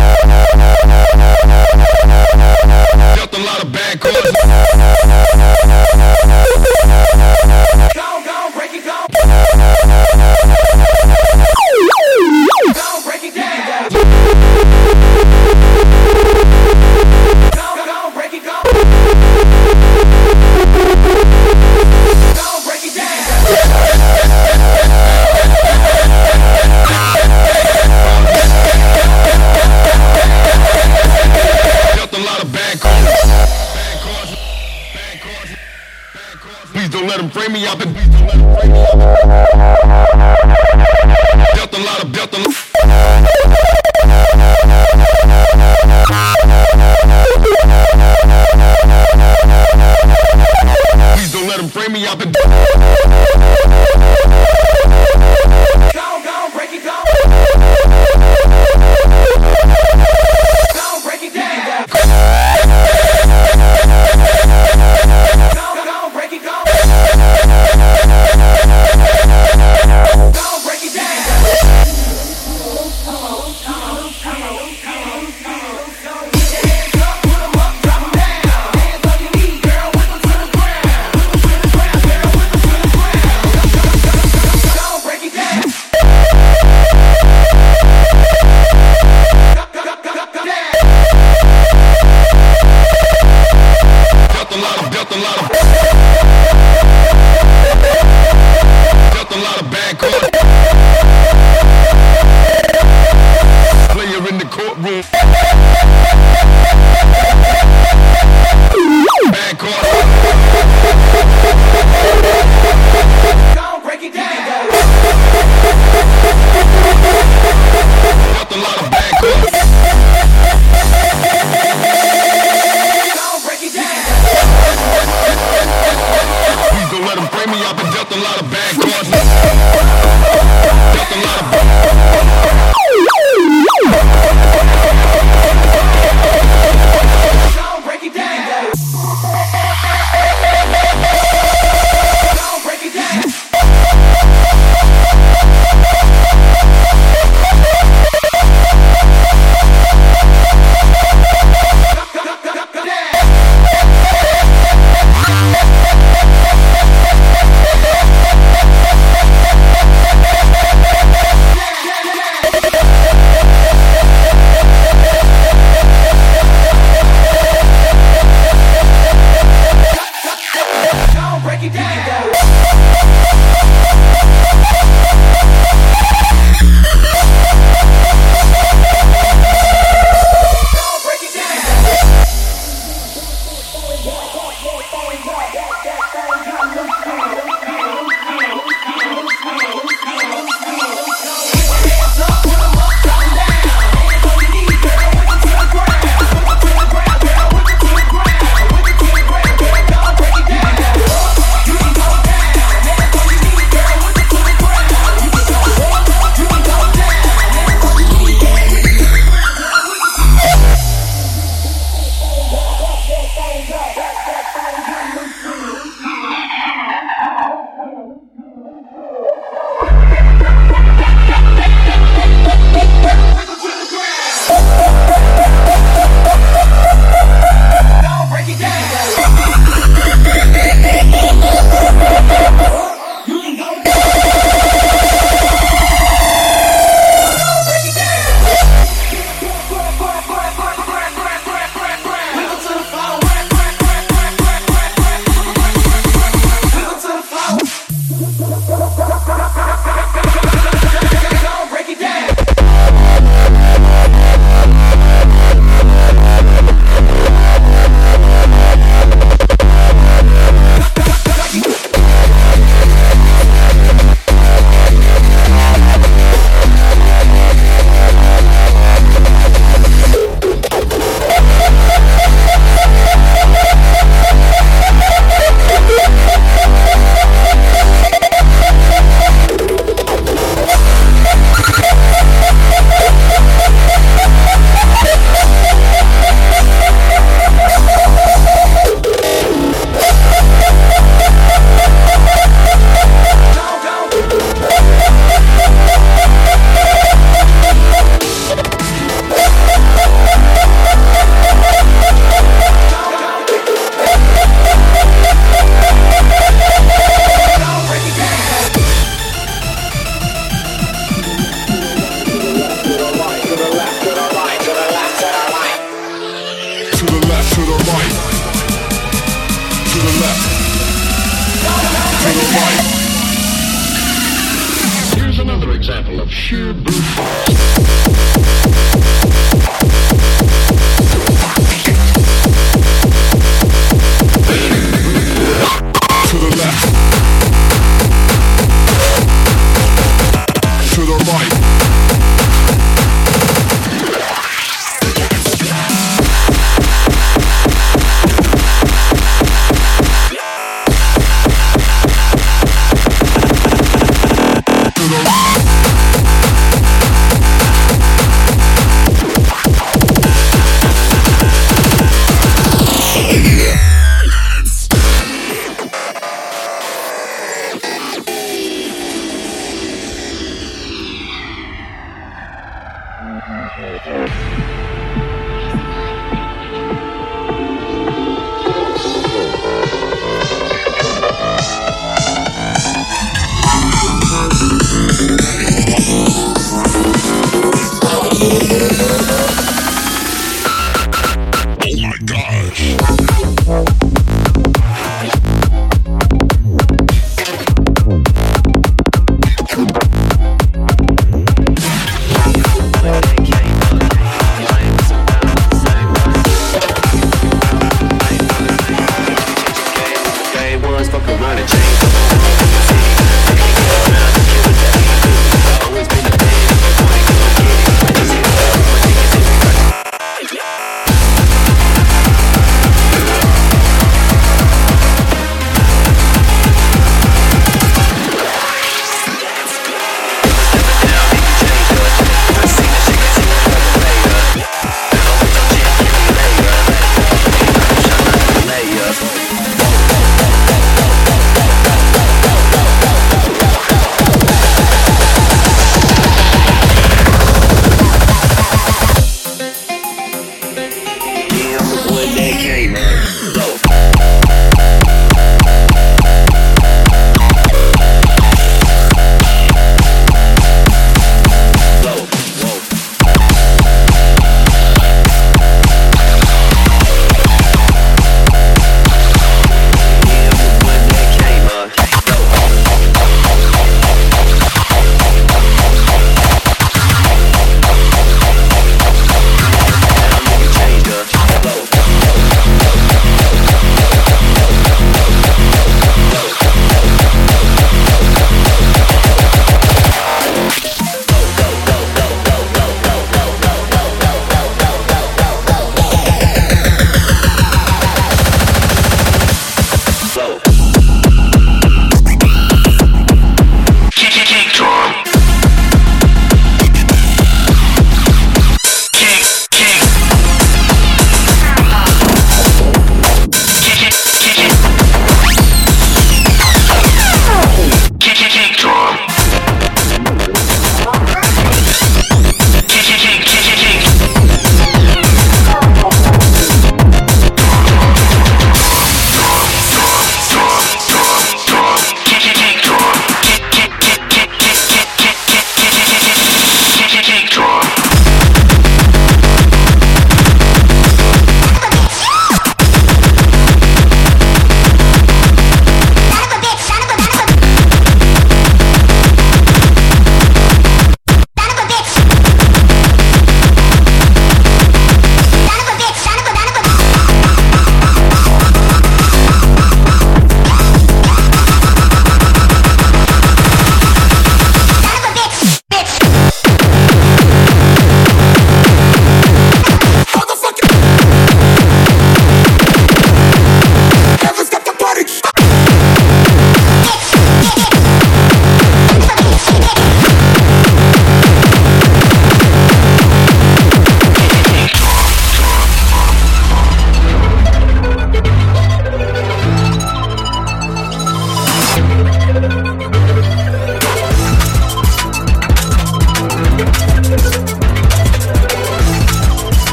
of. Dealt a lot of bad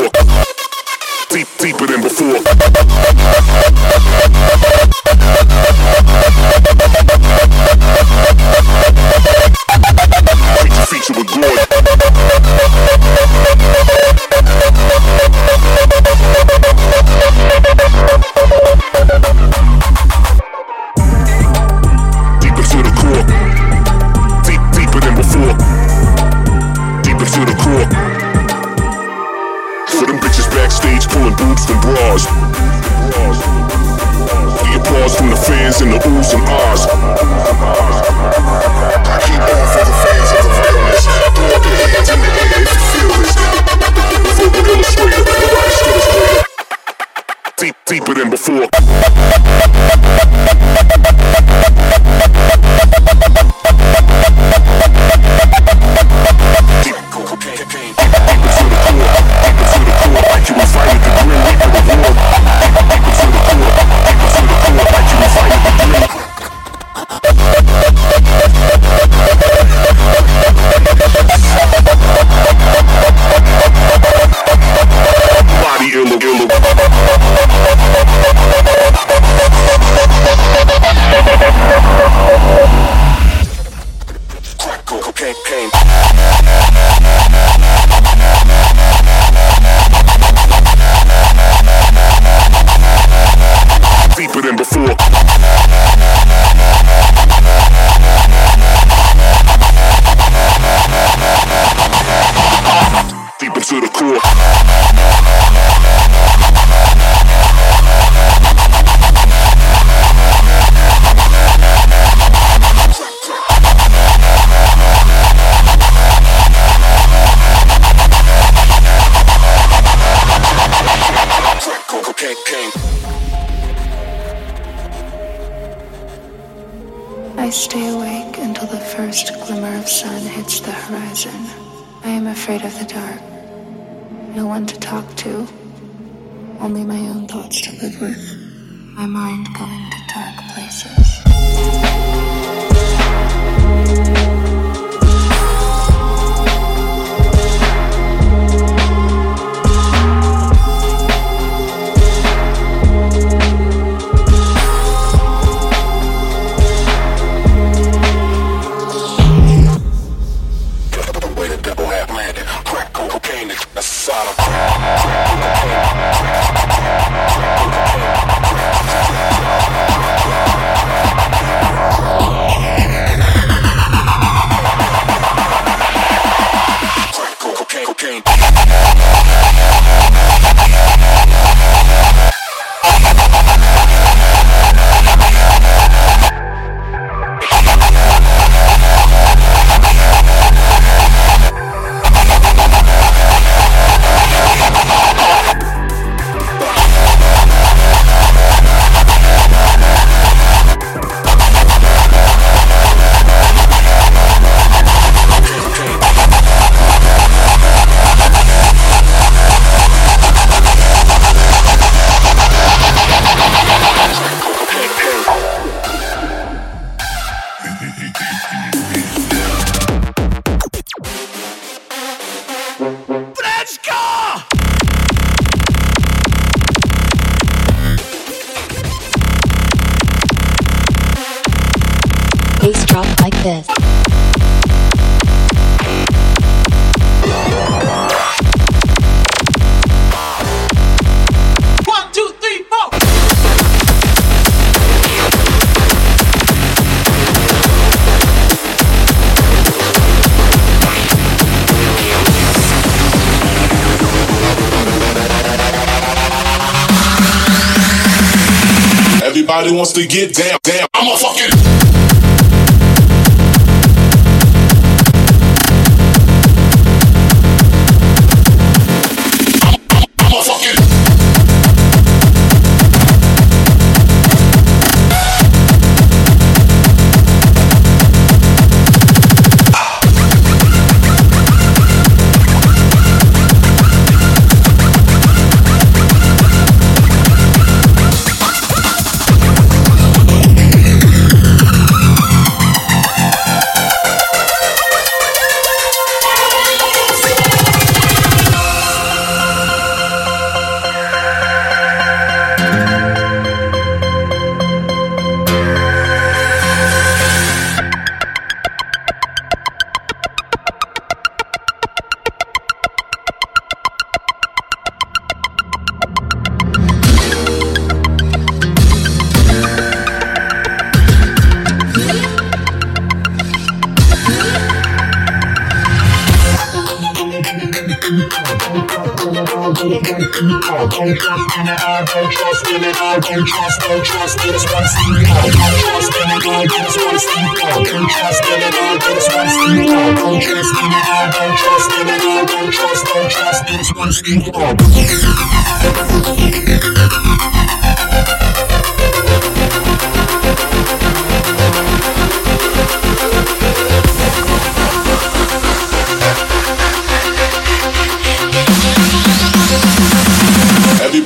Deep, deeper than before. Feature with glory. stay awake until the first glimmer of sun hits the horizon. I am afraid of the dark. No one to talk to. Only my own thoughts to live with. My mind going to dark places. Everybody wants to get down, down. I'm a fucking.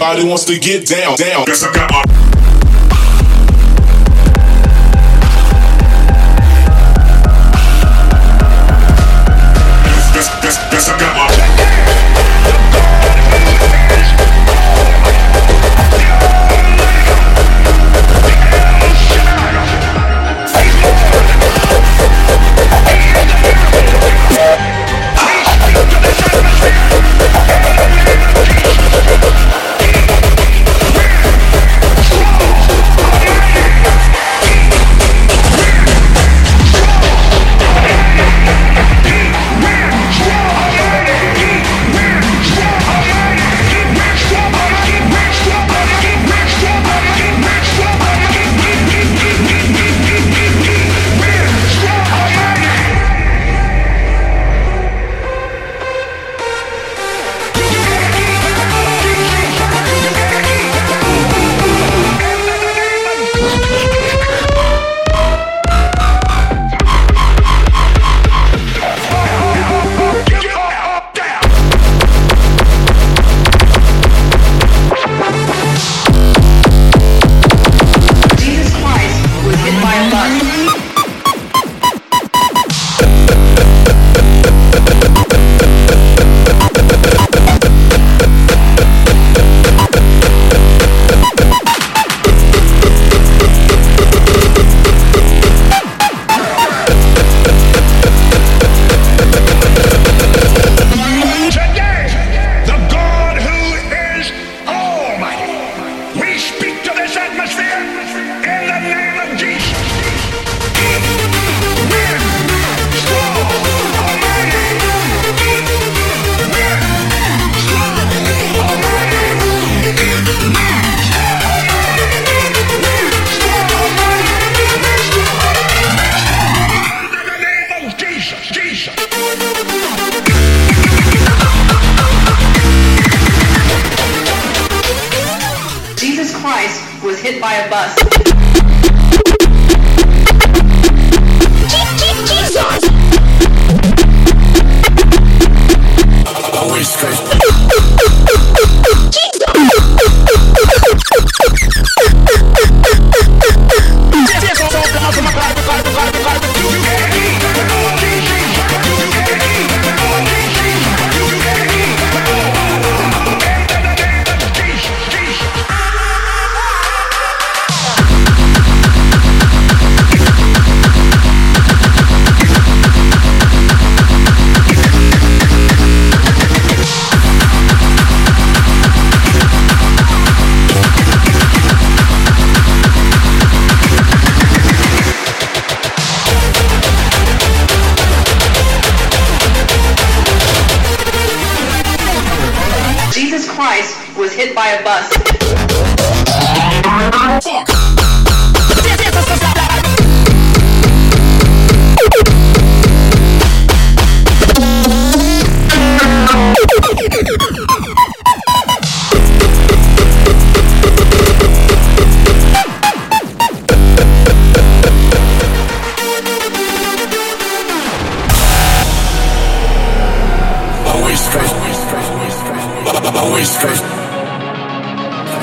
Everybody wants to get down, down. Guess I got my.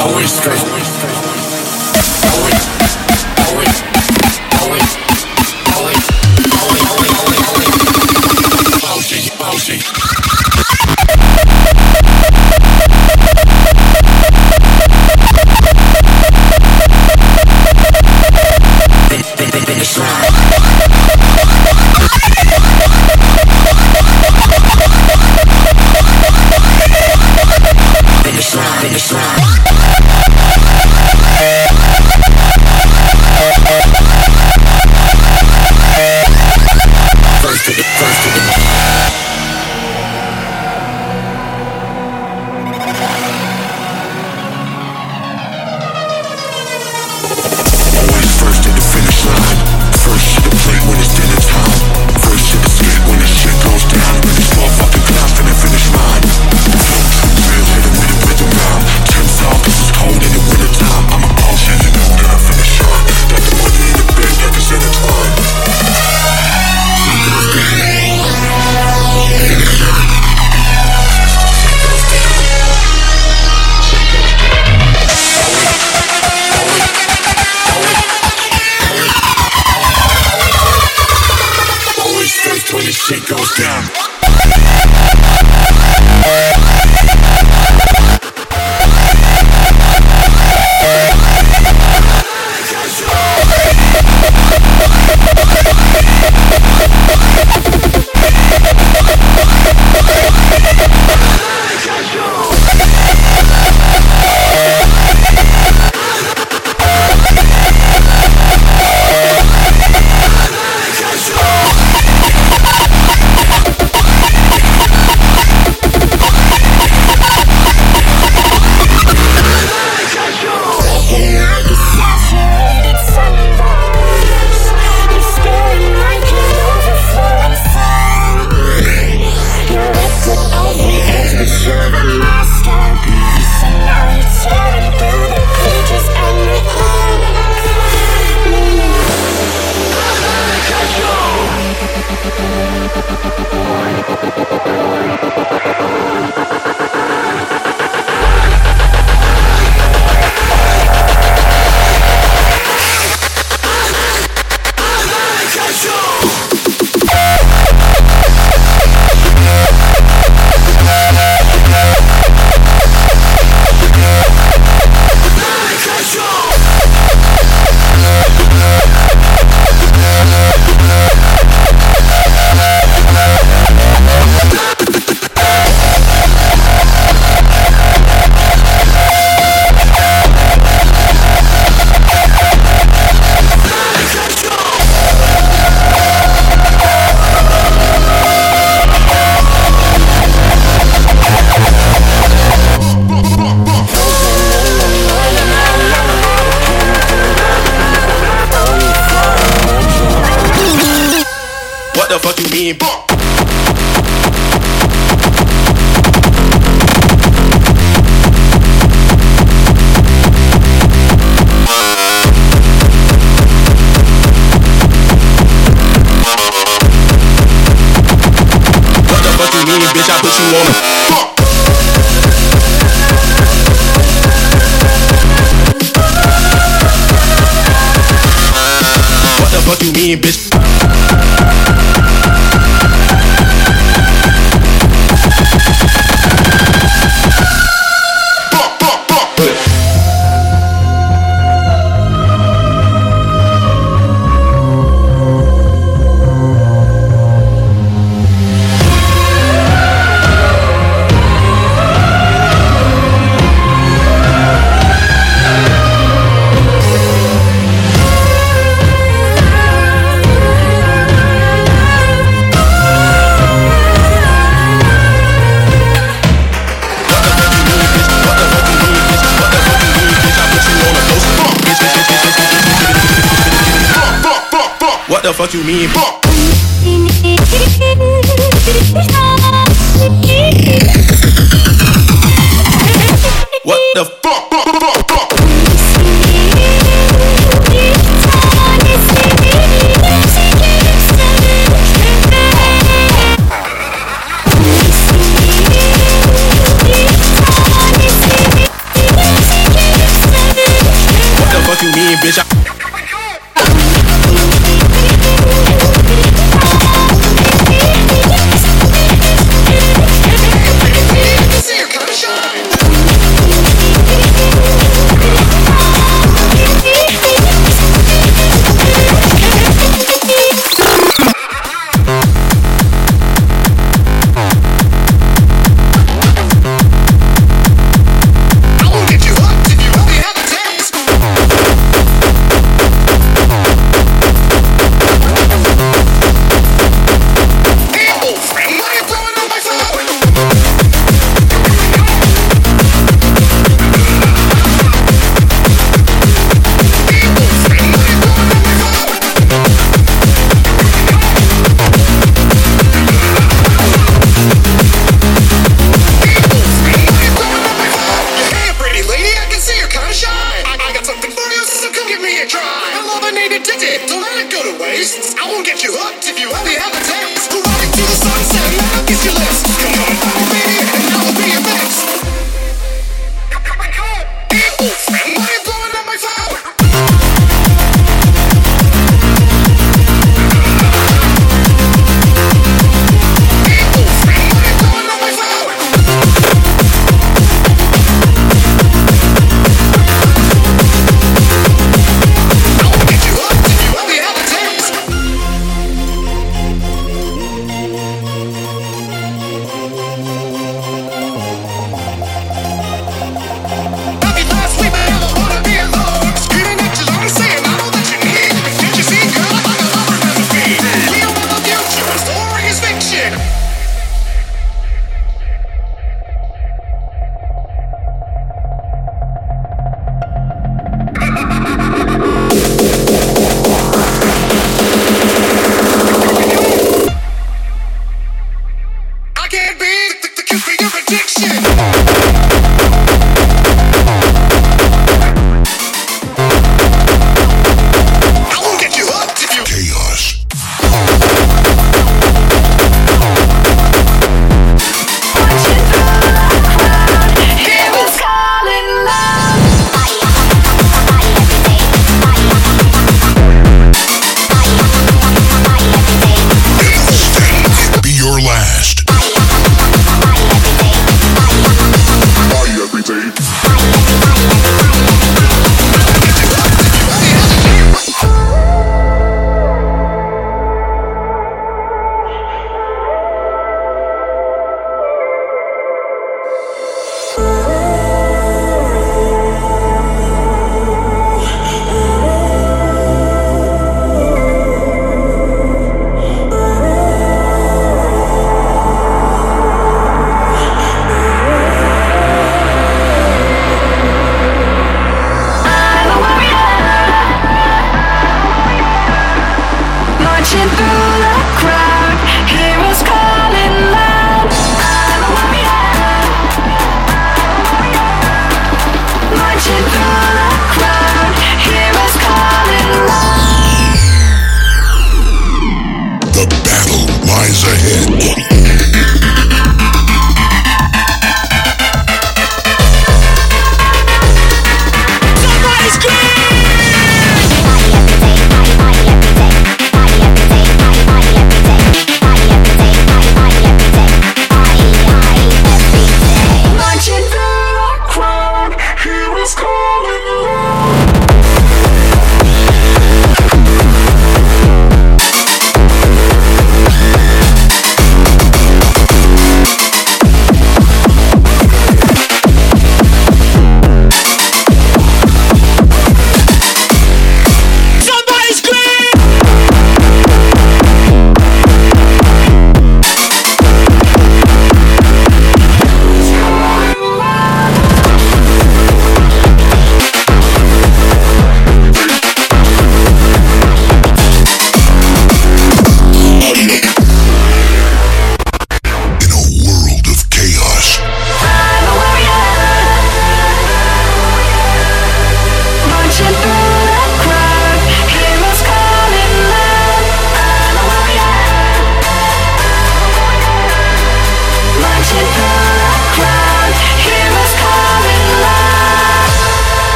Always straight. Always. Always. Always.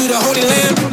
You the Holy Lamb.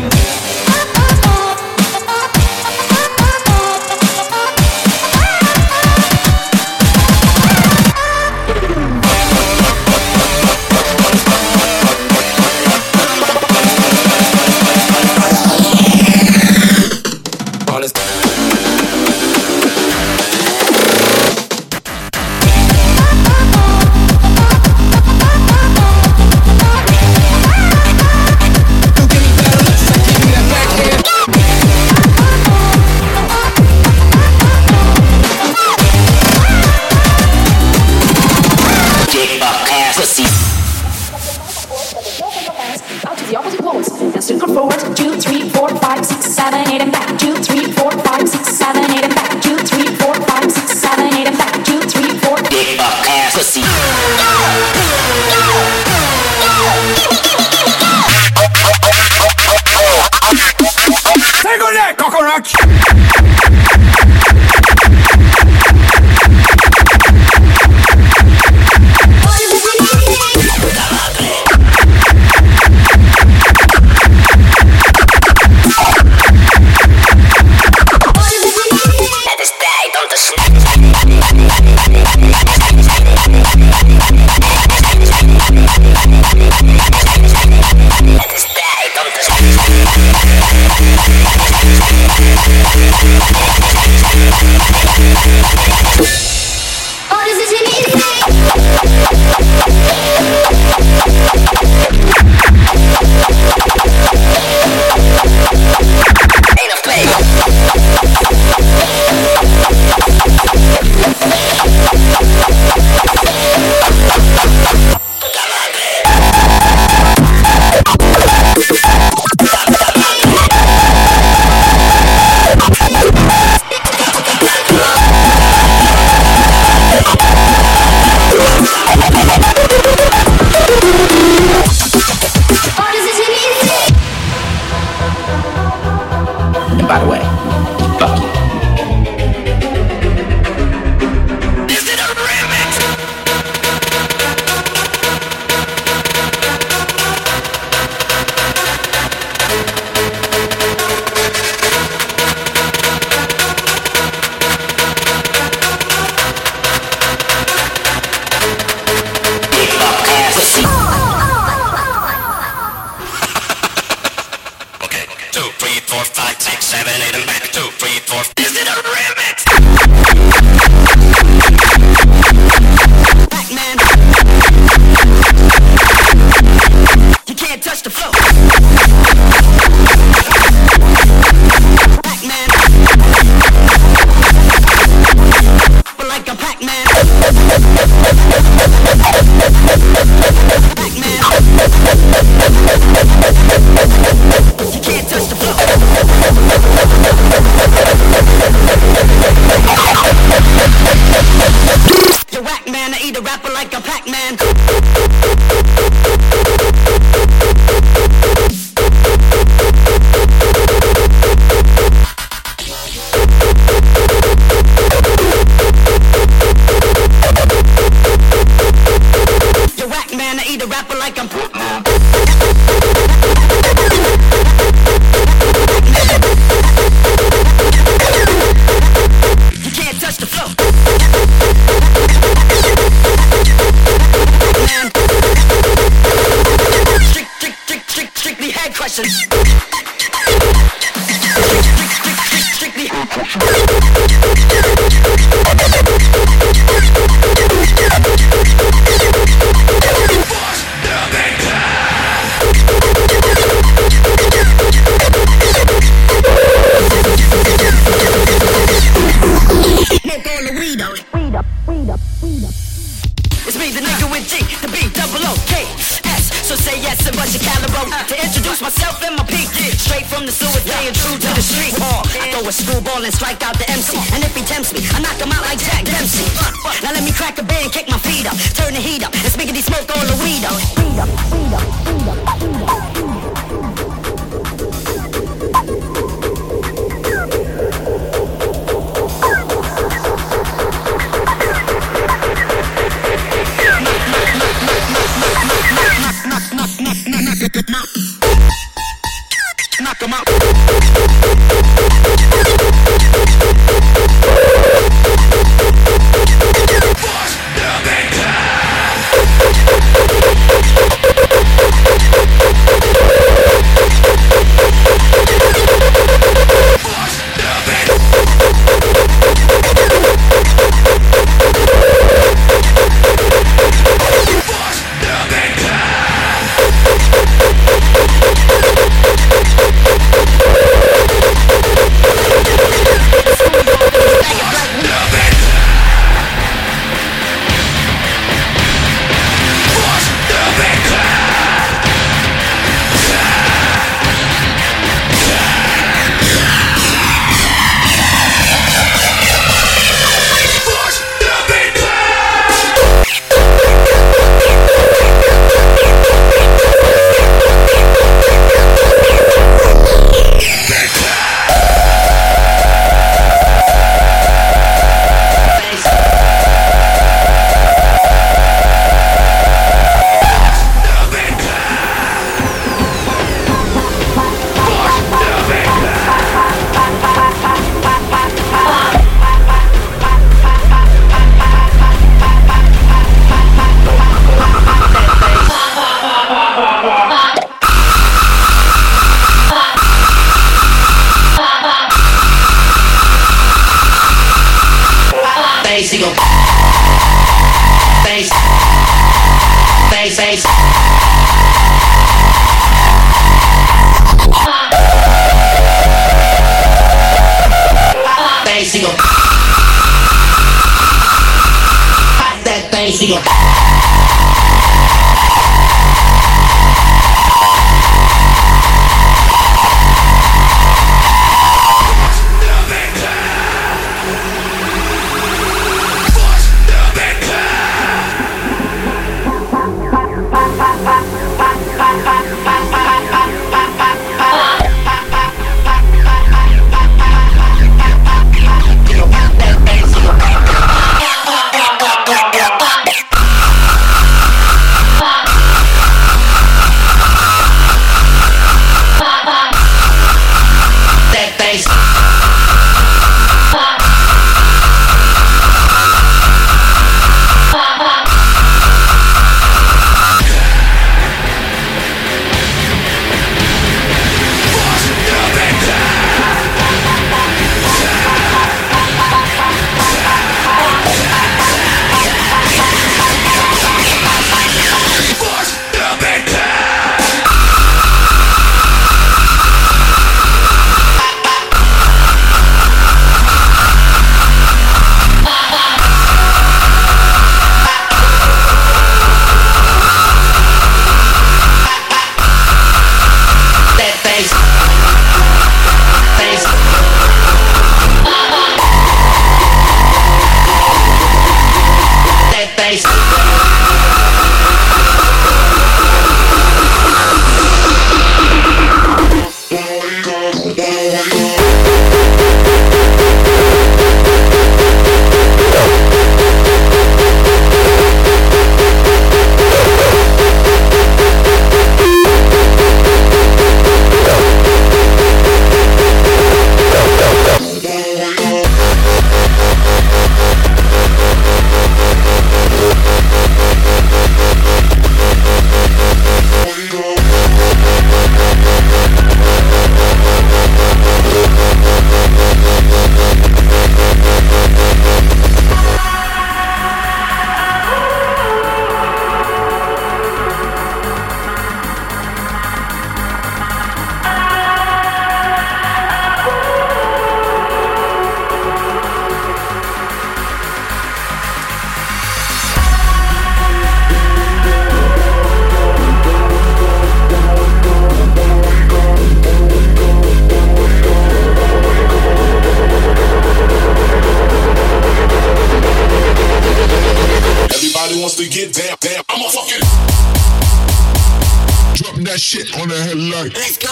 That shit on the headlight. Let's go.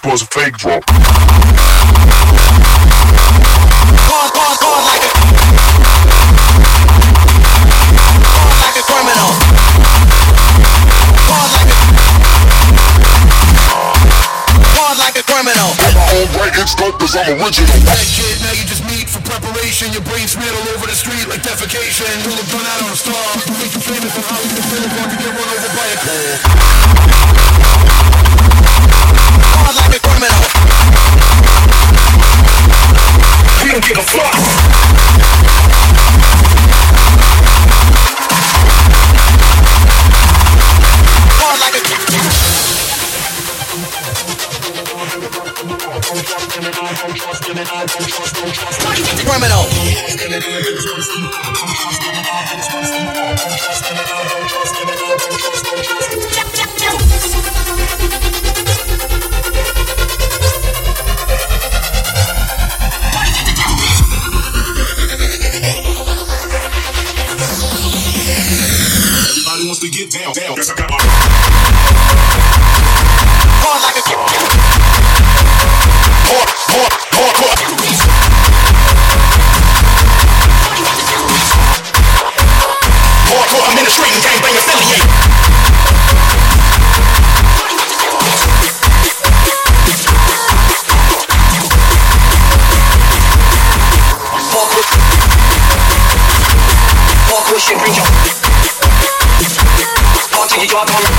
Pause a fake drop. Like a. Like a criminal. Pause like a. Pause like a criminal. Got my own cause I'm original. That kid, now you just meet for preparation. Your brain smeared all over the street like defecation. You look done out on a star. You famous in Hollywood Boulevard. You get run over by a car. Pause like a criminal. We don't give a fuck. Pause like a. Criminal. Everybody wants to get down, down. Guess I got my はこの